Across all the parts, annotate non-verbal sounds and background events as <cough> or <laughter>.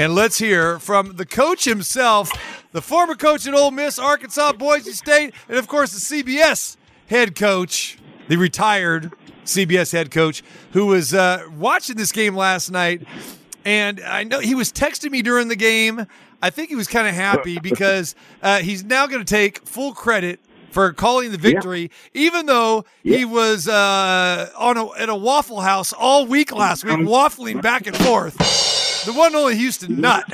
And let's hear from the coach himself, the former coach at Ole Miss, Arkansas, Boise State, and of course the CBS head coach, the retired CBS head coach, who was uh, watching this game last night. And I know he was texting me during the game. I think he was kind of happy <laughs> because uh, he's now going to take full credit for calling the victory, yeah. even though yeah. he was uh, on a, at a Waffle House all week last week, <laughs> waffling back and forth. The one only Houston Nutt.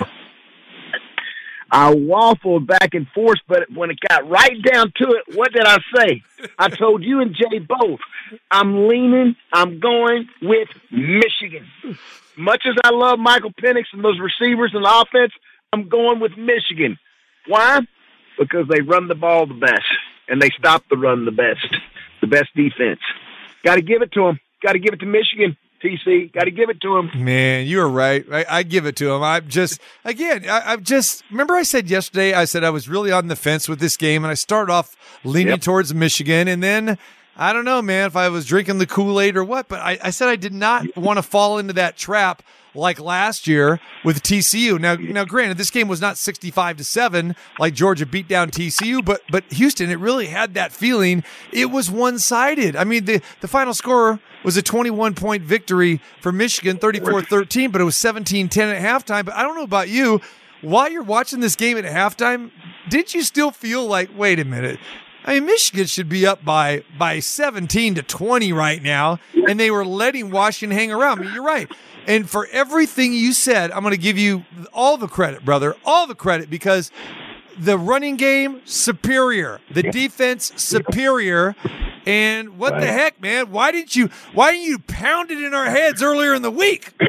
I waffled back and forth, but when it got right down to it, what did I say? I told you and Jay both, I'm leaning, I'm going with Michigan. Much as I love Michael Penix and those receivers and the offense, I'm going with Michigan. Why? Because they run the ball the best and they stop the run the best, the best defense. Got to give it to them. Got to give it to Michigan. TC, got to give it to him. Man, you are right. I, I, give it to him. I'm just again. I, am just remember I said yesterday. I said I was really on the fence with this game, and I started off leaning yep. towards Michigan, and then I don't know, man, if I was drinking the Kool Aid or what. But I, I said I did not want to fall into that trap like last year with TCU. Now, now, granted, this game was not sixty-five to seven like Georgia beat down TCU, but but Houston, it really had that feeling. It was one-sided. I mean, the the final score was a twenty-one point victory for Michigan, 34-13, but it was 17-10 at halftime. But I don't know about you. While you're watching this game at halftime, did you still feel like, wait a minute, I mean, Michigan should be up by by 17 to 20 right now, and they were letting Washington hang around. I mean, you're right. And for everything you said, I'm going to give you all the credit, brother, all the credit because the running game superior, the defense superior. And what right. the heck, man? Why didn't you why didn't you pound it in our heads earlier in the week? <laughs>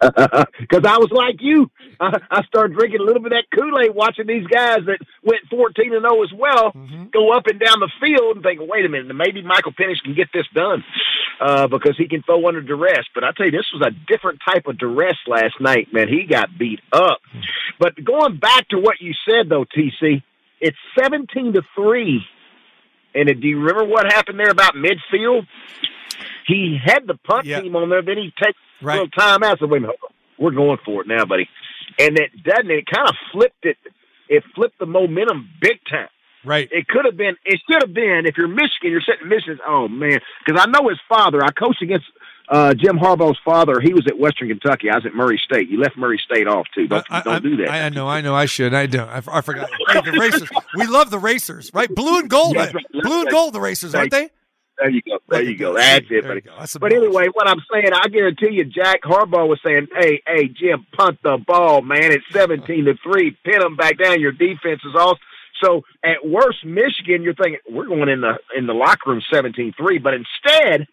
Because I was like you. I, I, started drinking a little bit of that Kool Aid watching these guys that went 14 and 0 as well mm-hmm. go up and down the field and thinking, wait a minute, maybe Michael Penix can get this done uh, because he can throw under duress. But I tell you, this was a different type of duress last night, man. He got beat up. But going back to what you said, though, TC, it's 17 to 3. And do you remember what happened there about midfield? He had the punt yep. team on there, then he takes right. a little time out. So wait a minute, we're going for it now, buddy. And it doesn't. It kind of flipped it. It flipped the momentum big time. Right. It could have been. It should have been. If you're Michigan, you're sitting Michigan. Oh man, because I know his father. I coached against uh, Jim Harbaugh's father. He was at Western Kentucky. I was at Murray State. You left Murray State off too. Don't, I, don't I, do that. I, know. I know. I should. I don't. I, I forgot. <laughs> hey, the racers. We love the racers, right? Blue and gold. Right. Blue and gold. The racers, aren't they? There you go. There you go. That's it, buddy. But anyway, what I'm saying, I guarantee you, Jack Harbaugh was saying, "Hey, hey, Jim, punt the ball, man. It's 17 to three. Pin them back down. Your defense is off." So at worst, Michigan, you're thinking we're going in the in the locker room 17-3, but instead,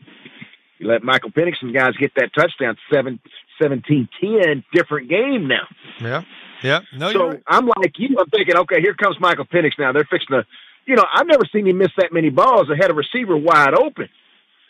you let Michael Penix and guys get that touchdown 7 17-10, different game now. Yeah. Yeah. No, so right. I'm like you. I'm thinking, okay, here comes Michael Penix now. They're fixing to you know, I've never seen him miss that many balls ahead of receiver wide open.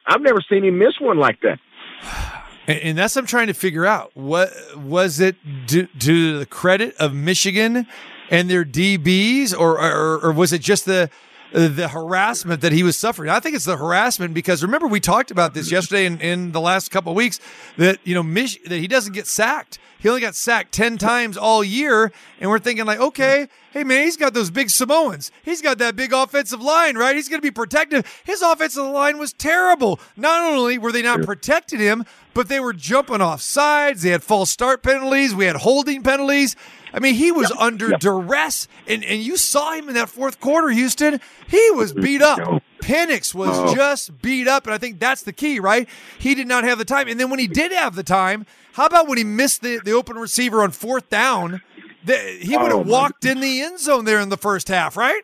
I've never seen him miss one like that. <sighs> And that's what I'm trying to figure out. What was it due, to the credit of Michigan and their DBs, or, or, or was it just the the harassment that he was suffering. I think it's the harassment because remember we talked about this yesterday in, in the last couple of weeks that you know Mich- that he doesn't get sacked. He only got sacked ten times all year, and we're thinking like, okay, hey man, he's got those big Samoans. He's got that big offensive line, right? He's going to be protected. His offensive line was terrible. Not only were they not protecting him, but they were jumping off sides. They had false start penalties. We had holding penalties. I mean, he was under duress, and, and you saw him in that fourth quarter, Houston. He was beat up. Penix was oh. just beat up, and I think that's the key, right? He did not have the time. And then when he did have the time, how about when he missed the, the open receiver on fourth down? The, he would have oh, walked in the end zone there in the first half, right?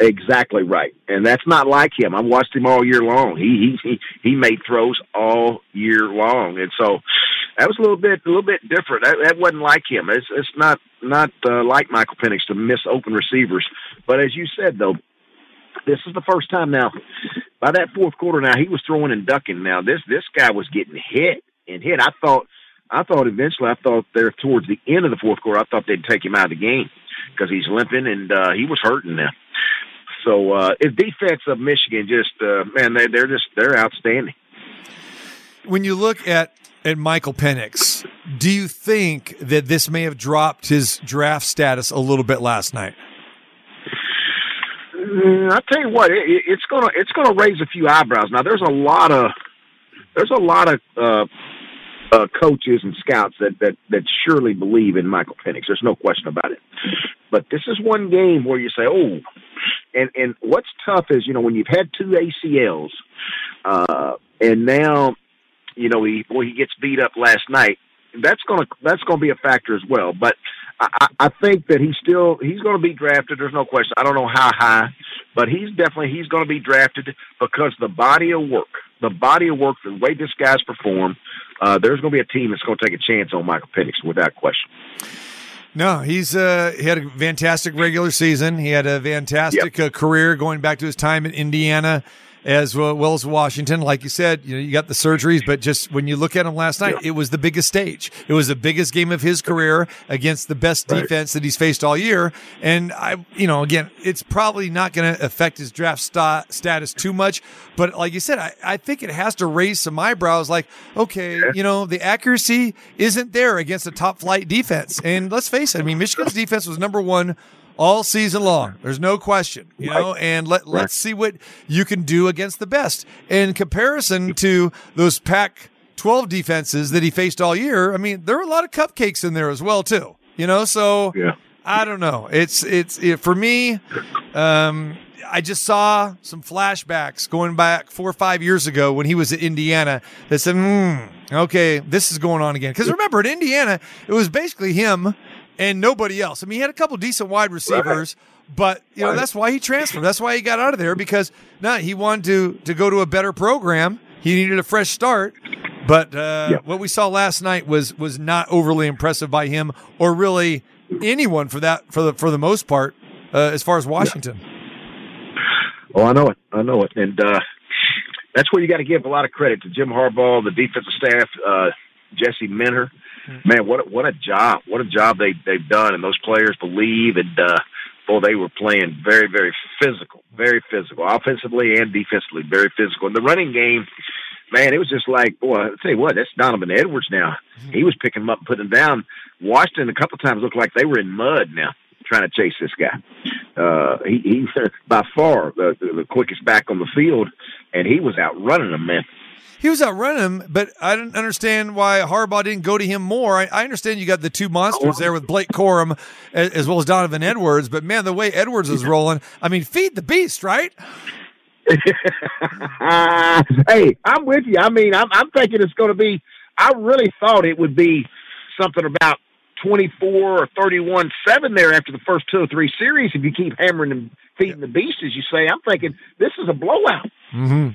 Exactly right, and that's not like him. I've watched him all year long. He he he, he made throws all year long, and so that was a little bit a little bit different. That, that wasn't like him. It's it's not not uh, like Michael Penix to miss open receivers. But as you said though, this is the first time now. By that fourth quarter now, he was throwing and ducking. Now this this guy was getting hit and hit. I thought I thought eventually I thought there towards the end of the fourth quarter I thought they'd take him out of the game because he's limping and uh, he was hurting now. So uh, his defense of Michigan just uh, man they they're just they're outstanding. When you look at at Michael Penix, do you think that this may have dropped his draft status a little bit last night? Mm, I tell you what, it, it's gonna it's gonna raise a few eyebrows. Now, there's a lot of there's a lot of uh, uh, coaches and scouts that, that that surely believe in Michael Penix. There's no question about it. But this is one game where you say, "Oh," and and what's tough is you know when you've had two ACLs, uh, and now you know he boy he gets beat up last night. That's gonna that's gonna be a factor as well. But I, I think that he's still he's going to be drafted. There's no question. I don't know how high, but he's definitely he's going to be drafted because the body of work, the body of work, the way this guy's performed, uh, there's going to be a team that's going to take a chance on Michael Penix without question. No, he's uh, he had a fantastic regular season. He had a fantastic yep. uh, career going back to his time in Indiana as well as Washington. Like you said, you know, you got the surgeries, but just when you look at him last night, yeah. it was the biggest stage. It was the biggest game of his career against the best right. defense that he's faced all year. And I, you know, again, it's probably not going to affect his draft st- status too much. But like you said, I, I think it has to raise some eyebrows. Like, okay, you know, the accuracy isn't there against a top flight defense. And let's face it, I mean, Michigan's defense was number one all season long. There's no question, you know, and let let's see what you can do against the best. In comparison to those Pac 12 defenses that he faced all year, I mean, there were a lot of cupcakes in there as well, too, you know, so yeah. I don't know. It's, it's, it, for me, um, I just saw some flashbacks going back four or five years ago when he was at Indiana that said, mm, okay, this is going on again. Because remember, at Indiana, it was basically him and nobody else. I mean, he had a couple decent wide receivers, right. but you know that's why he transferred. That's why he got out of there because no, he wanted to to go to a better program. He needed a fresh start. But uh, yep. what we saw last night was was not overly impressive by him or really anyone for that for the for the most part uh, as far as Washington. Oh, I know it. I know it, and uh, that's where you got to give a lot of credit to Jim Harbaugh, the defensive staff, uh, Jesse Minter. Man, what a, what a job! What a job they they've done, and those players believe. And uh, boy, they were playing very very physical, very physical, offensively and defensively, very physical. And the running game, man, it was just like, boy, I tell you what, that's Donovan Edwards now. Mm-hmm. He was picking them up and putting them down. Washington a couple of times looked like they were in mud now trying to chase this guy. Uh, he, he's <laughs> by far the, the quickest back on the field, and he was out running them, man he was outrunning him, but I didn't understand why Harbaugh didn't go to him more. I, I understand you got the two monsters there with Blake Corum as, as, well as Donovan Edwards, but man, the way Edwards is rolling, I mean, feed the beast, right? <laughs> hey, I'm with you. I mean, I'm, I'm thinking it's going to be. I really thought it would be something about 24 or 31 7 there after the first two or three series if you keep hammering and feeding the beast, as you say. I'm thinking this is a blowout. Mm-hmm.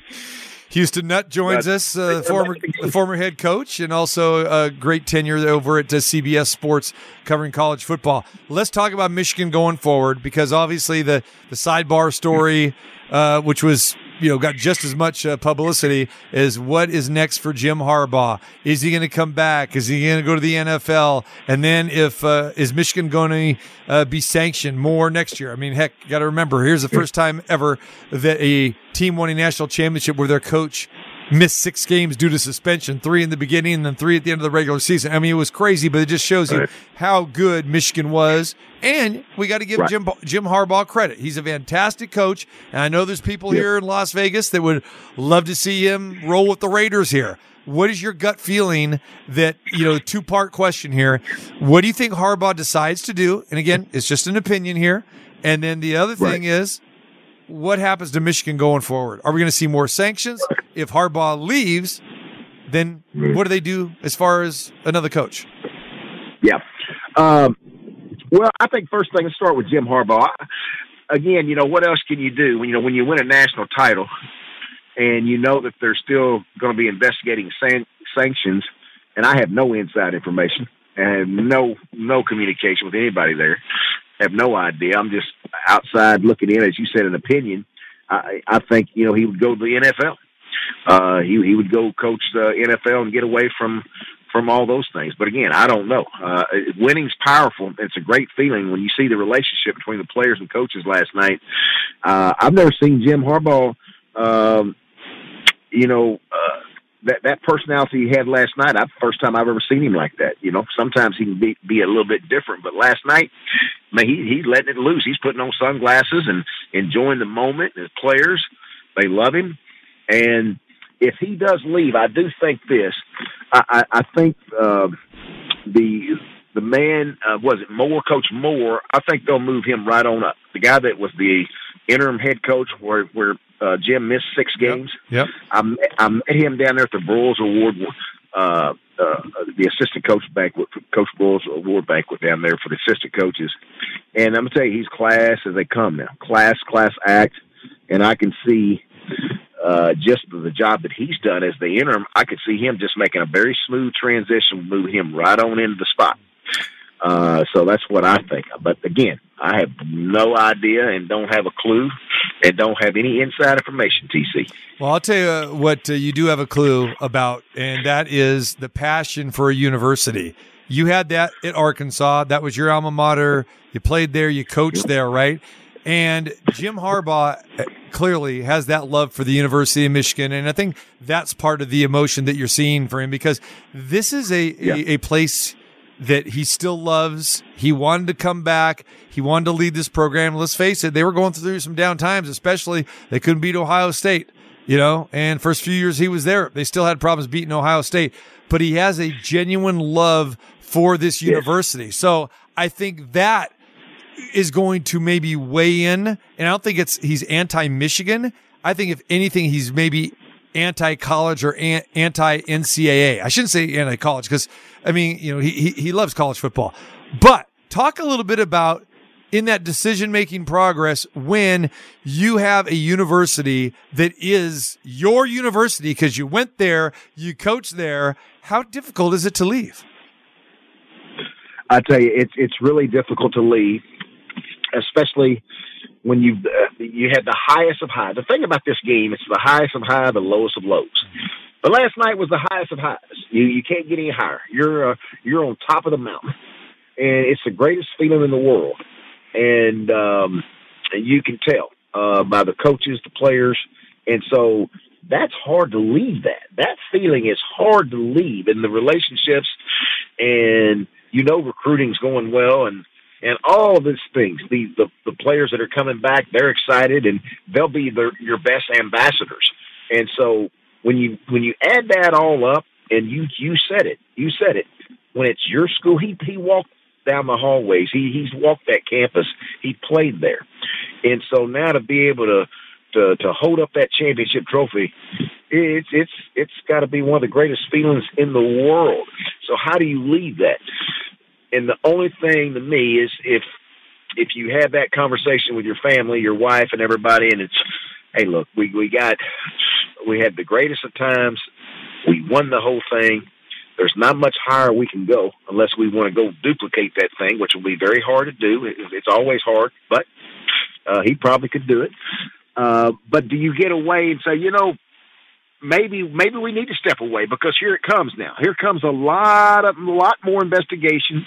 Houston Nutt joins but, us, uh, former the former head coach, and also a great tenure over at uh, CBS Sports covering college football. Let's talk about Michigan going forward because obviously the the sidebar story, uh, which was you know got just as much uh, publicity as what is next for Jim Harbaugh. Is he going to come back? Is he going to go to the NFL? And then if uh, is Michigan going to uh, be sanctioned more next year? I mean, heck, got to remember here's the first time ever that a team won a national championship where their coach missed six games due to suspension, three in the beginning and then three at the end of the regular season. I mean, it was crazy, but it just shows right. you how good Michigan was. And we got to give right. Jim Jim Harbaugh credit. He's a fantastic coach, and I know there's people yep. here in Las Vegas that would love to see him roll with the Raiders here. What is your gut feeling that, you know, two part question here. What do you think Harbaugh decides to do? And again, it's just an opinion here. And then the other thing right. is, what happens to Michigan going forward? Are we going to see more sanctions? If Harbaugh leaves, then what do they do as far as another coach? Yeah. Um, well, I think first thing, let's start with Jim Harbaugh. Again, you know, what else can you do when, you know, when you win a national title and you know that they're still going to be investigating san- sanctions, and I have no inside information and no no communication with anybody there have no idea. I'm just outside looking in, as you said, an opinion. I, I think you know he would go to the NFL. Uh, he he would go coach the NFL and get away from from all those things. But again, I don't know. Uh, winning's powerful. It's a great feeling when you see the relationship between the players and coaches last night. Uh, I've never seen Jim Harbaugh, um, you know, uh, that that personality he had last night. I first time I've ever seen him like that. You know, sometimes he can be be a little bit different, but last night, man, he he's letting it loose. He's putting on sunglasses and enjoying the moment. His players, they love him, and if he does leave, I do think this. I I, I think uh, the the man uh, was it Moore, Coach Moore. I think they'll move him right on up. The guy that was the interim head coach where where uh, Jim missed six games. Yep. I, met, I met him down there at the Broyles Award, uh, uh, the assistant coach banquet, Coach Broyles Award banquet down there for the assistant coaches. And I'm gonna tell you, he's class as they come now, class, class act, and I can see. Uh, just the job that he's done as the interim, I could see him just making a very smooth transition, move him right on into the spot. Uh, so that's what I think. But again, I have no idea and don't have a clue and don't have any inside information, TC. Well, I'll tell you what uh, you do have a clue about, and that is the passion for a university. You had that at Arkansas. That was your alma mater. You played there, you coached there, right? And Jim Harbaugh uh, clearly has that love for the University of Michigan. And I think that's part of the emotion that you're seeing for him because this is a, yeah. a, a place that he still loves. He wanted to come back. He wanted to lead this program. Let's face it, they were going through some down times, especially they couldn't beat Ohio State, you know, and first few years he was there, they still had problems beating Ohio State, but he has a genuine love for this university. So I think that is going to maybe weigh in. And I don't think it's, he's anti Michigan. I think if anything, he's maybe anti college or anti NCAA. I shouldn't say anti college because I mean, you know, he, he, he loves college football, but talk a little bit about in that decision making progress when you have a university that is your university because you went there, you coached there. How difficult is it to leave? I tell you, it's it's really difficult to leave, especially when you uh, you had the highest of highs. The thing about this game, it's the highest of high, the lowest of lows. But last night was the highest of highs. You you can't get any higher. You're uh, you're on top of the mountain, and it's the greatest feeling in the world. And um, you can tell uh, by the coaches, the players, and so that's hard to leave. That that feeling is hard to leave in the relationships, and you know recruiting's going well, and and all of these things. The, the the players that are coming back, they're excited, and they'll be their, your best ambassadors. And so when you when you add that all up, and you you said it, you said it. When it's your school, he he walked down the hallways. He he's walked that campus. He played there, and so now to be able to to to hold up that championship trophy, it's it's it's got to be one of the greatest feelings in the world. So how do you leave that? And the only thing to me is if if you have that conversation with your family, your wife, and everybody, and it's, hey, look, we we got we had the greatest of times. We won the whole thing. There's not much higher we can go unless we want to go duplicate that thing, which will be very hard to do. It's always hard, but uh, he probably could do it. Uh, but do you get away and say, you know, maybe maybe we need to step away because here it comes now. Here comes a lot of a lot more investigation,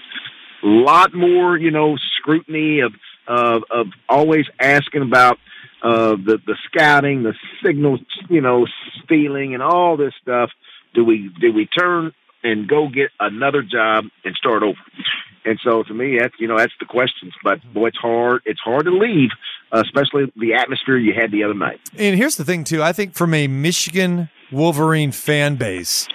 a lot more you know scrutiny of of, of always asking about uh, the the scouting, the signal you know stealing, and all this stuff. Do we do we turn and go get another job and start over? And so to me, that's you know that's the questions. But boy, it's hard. It's hard to leave Uh, especially the atmosphere you had the other night. And here's the thing, too. I think from a Michigan Wolverine fan base,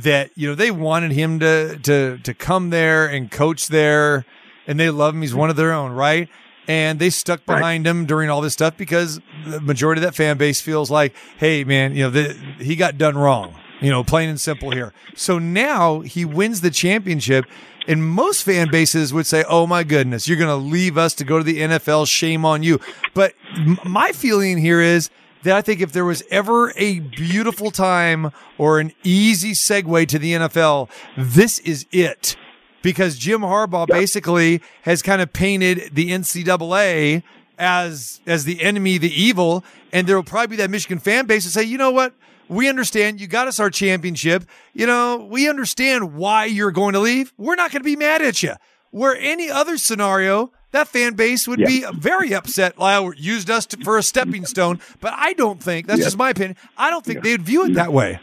that you know they wanted him to to to come there and coach there, and they love him. He's one of their own, right? And they stuck behind right. him during all this stuff because the majority of that fan base feels like, hey, man, you know, the, he got done wrong. You know, plain and simple here. So now he wins the championship and most fan bases would say, "Oh my goodness, you're going to leave us to go to the NFL. Shame on you." But m- my feeling here is that I think if there was ever a beautiful time or an easy segue to the NFL, this is it. Because Jim Harbaugh yep. basically has kind of painted the NCAA as as the enemy, the evil, and there will probably be that Michigan fan base to say, you know what? We understand you got us our championship. You know, we understand why you're going to leave. We're not going to be mad at you. Where any other scenario, that fan base would yeah. be very upset. Lyle used us to, for a stepping stone, but I don't think that's yeah. just my opinion. I don't think yeah. they'd view it that way.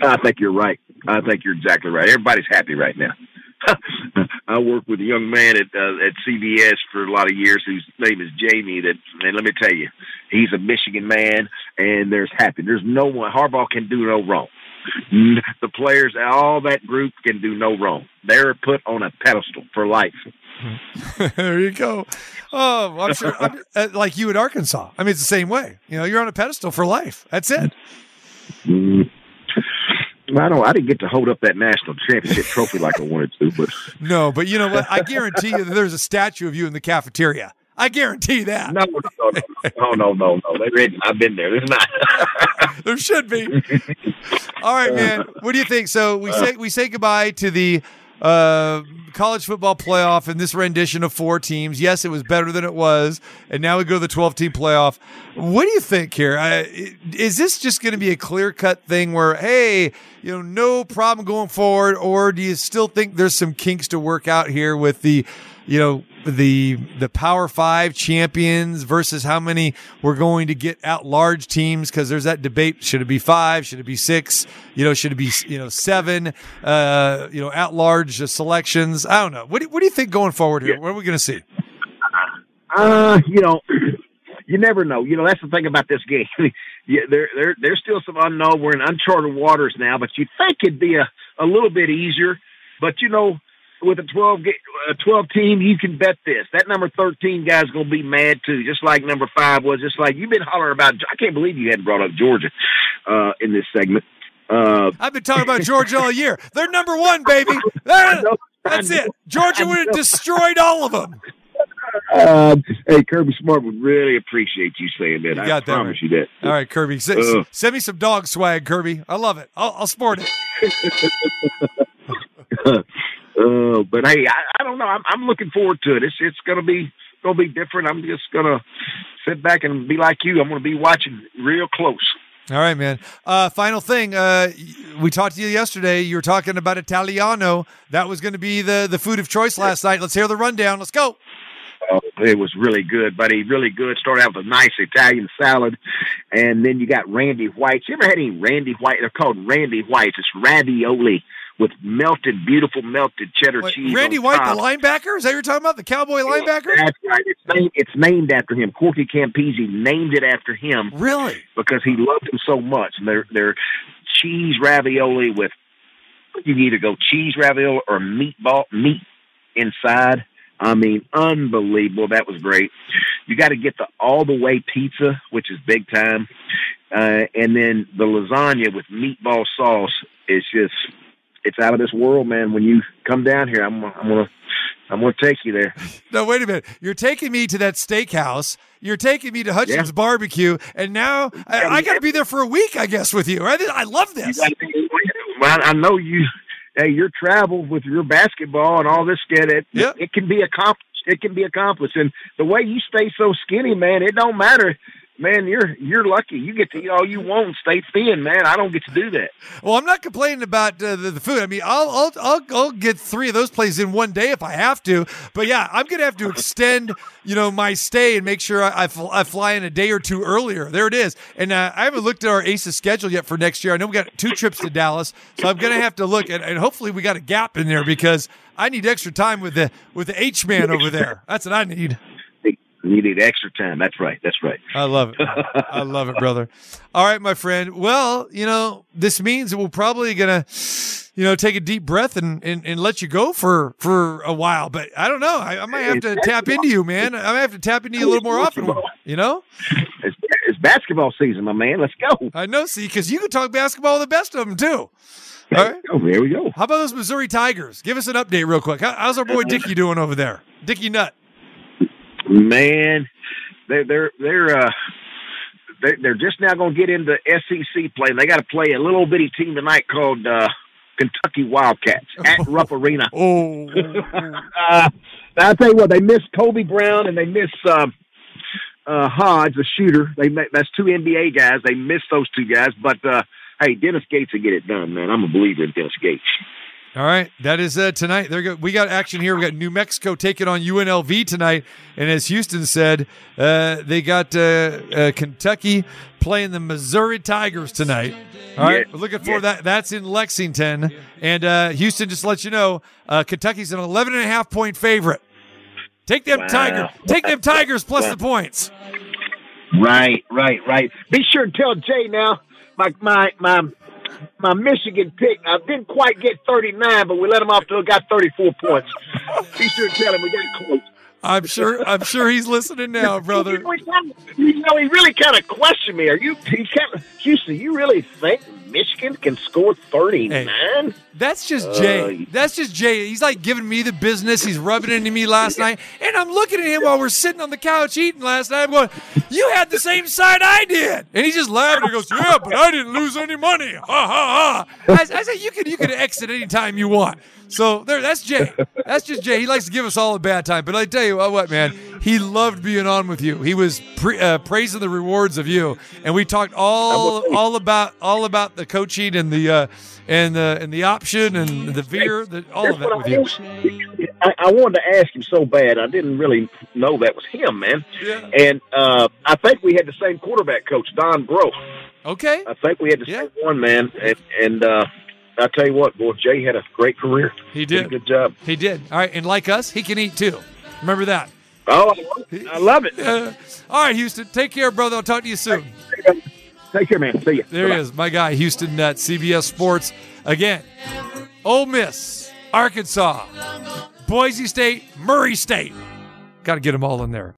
I think you're right. I think you're exactly right. Everybody's happy right now. <laughs> I worked with a young man at uh, at CBS for a lot of years whose name is Jamie. That and let me tell you, he's a Michigan man, and there's happy. There's no one. Harbaugh can do no wrong. <laughs> The players, all that group can do no wrong. They're put on a pedestal for life. <laughs> there you go. Oh, I'm sure. I'm, uh, like you at Arkansas. I mean, it's the same way. You know, you're on a pedestal for life. That's it. Mm. I don't. I didn't get to hold up that national championship trophy like I wanted to, but <laughs> no. But you know what? I guarantee you that there's a statue of you in the cafeteria. I guarantee that. No, no, no, no, no, no. no. I've been there. There's not. <laughs> there should be. All right, man. What do you think? So we uh, say we say goodbye to the uh, college football playoff in this rendition of four teams. Yes, it was better than it was, and now we go to the 12 team playoff. What do you think here? Uh, is this just going to be a clear cut thing where, hey, you know, no problem going forward, or do you still think there's some kinks to work out here with the, you know, the the Power Five champions versus how many we're going to get out large teams because there's that debate: should it be five? Should it be six? You know, should it be you know seven? Uh, you know, at large selections. I don't know. What do, what do you think going forward here? Yeah. What are we going to see? Uh, you know, you never know. You know, that's the thing about this game. <laughs> yeah, there, there, there's still some unknown. We're in uncharted waters now, but you think it'd be a, a little bit easier. But you know, with a 12, a 12 team, you can bet this. That number 13 guy's going to be mad too, just like number five was. Just like you've been hollering about. I can't believe you hadn't brought up Georgia uh, in this segment. Uh, I've been talking about Georgia all year. They're number one, baby. <laughs> That's it. Georgia would have destroyed all of them. Uh, hey, Kirby Smart would really appreciate you saying that. You I promise right. you that. All right, Kirby. S- uh, send me some dog swag, Kirby. I love it. I'll, I'll sport it. <laughs> Uh, but hey, I, I don't know. I'm, I'm looking forward to it. It's it's gonna be gonna be different. I'm just gonna sit back and be like you. I'm gonna be watching real close. All right, man. Uh, final thing. Uh, we talked to you yesterday. You were talking about Italiano. That was going to be the, the food of choice last night. Let's hear the rundown. Let's go. Oh, it was really good, buddy. Really good. Started out with a nice Italian salad, and then you got Randy Whites. You ever had any Randy White? They're called Randy Whites. It's ravioli with melted, beautiful melted cheddar Wait, cheese. Randy White, top. the linebacker? Is that what you're talking about? The cowboy linebacker? That's right. It's named, it's named after him. Corky Campese named it after him. Really? Because he loved him so much. And they're, they're cheese ravioli with, you can either go cheese ravioli or meatball, meat inside. I mean, unbelievable. That was great. You got to get the all the way pizza, which is big time. Uh, and then the lasagna with meatball sauce is just it's out of this world, man. When you come down here, I'm, I'm gonna I'm gonna take you there. <laughs> No, wait a minute. You're taking me to that steakhouse. You're taking me to Hutchins yeah. Barbecue, and now I, I got to be there for a week, I guess, with you. Right? I love this. Well, I know you. Hey, your travel with your basketball and all this get it. Yep. It can be accomplished. It can be accomplished, and the way you stay so skinny, man, it don't matter man, you're you're lucky. You get to eat all you want and stay thin, man. I don't get to do that. Well, I'm not complaining about uh, the, the, food. I mean, I'll, I'll I'll I'll get three of those places in one day if I have to. But yeah, I'm gonna have to extend, you know, my stay and make sure I, I, fl- I fly in a day or two earlier. There it is. And uh, I haven't looked at our Aces schedule yet for next year. I know we got two trips to Dallas, so I'm gonna have to look and, and hopefully we got a gap in there because I need extra time with the with the H man over there. That's what I need. You need extra time. That's right. That's right. I love it. I <laughs> love it, brother. All right, my friend. Well, you know, this means we're probably gonna, you know, take a deep breath and, and, and let you go for for a while. But I don't know. I, I might have to tap into you, man. I might have to tap into you a little more often. You know, it's, it's basketball season, my man. Let's go. I know. See, because you can talk basketball with the best of them too. All right. Oh, there we go. How about those Missouri Tigers? Give us an update real quick. how's our boy <laughs> Dickey doing over there? Dickey Nutt. Man, they, they're they're uh, they, they're just now going to get into SEC play. They got to play a little bitty team tonight called uh, Kentucky Wildcats at <laughs> Rupp Arena. Oh, <laughs> uh, I tell you what, they miss Kobe Brown and they miss uh, uh, Hodge, the shooter. They that's two NBA guys. They miss those two guys, but uh, hey, Dennis Gates will get it done, man. I'm a believer in Dennis Gates. All right, that is uh, tonight. There go. We got action here. We got New Mexico taking on UNLV tonight, and as Houston said, uh, they got uh, uh Kentucky playing the Missouri Tigers tonight. All right, we're looking for Yeah. that. That's in Lexington, and uh, Houston. Just to let you know, uh, Kentucky's an 11 and a half point favorite. Take them Wow. Tigers. Take them Tigers plus the points. Right, right, right. Be sure to tell Jay now. My my my my Michigan pick. I didn't quite get thirty nine, but we let him off till it got thirty four points. Be sure to tell him we got close. I'm sure. I'm sure he's listening now, <laughs> brother. You know, he really kind of questioned me. Are you? He of, Houston, you really think Michigan can score thirty, man. That's just Jay. Uh, That's just Jay. He's like giving me the business. He's rubbing into me last night. And I'm looking at him while we're sitting on the couch eating last night. I'm going, You had the same side I did. And he's just laughing. He goes, Yeah, but I didn't lose any money. Ha ha ha. I, I said, You can you can exit anytime you want. So there, that's Jay. That's just Jay. He likes to give us all a bad time. But I tell you what, man, he loved being on with you. He was pre, uh, praising the rewards of you, and we talked all all about all about the coaching and the uh, and the and the option and the veer, the, all of what with I, you. I, I wanted to ask him so bad. I didn't really know that was him, man. Yeah. And uh, I think we had the same quarterback coach, Don Breaux. Okay. I think we had the Yeah. same one, man. And, and uh, I tell you what, boy, Jay had a great career. He Did a did. good job. He did. All right, and like us, he can eat too. Remember that. Oh, I love it. I love it. Uh, <laughs> all right, Houston. Take care, brother. I'll talk to you soon. Take care, man. See you. There he is, my guy, Houston at CBS Sports. Again, Ole Miss, Arkansas, Boise State, Murray State. Got to get them all in there.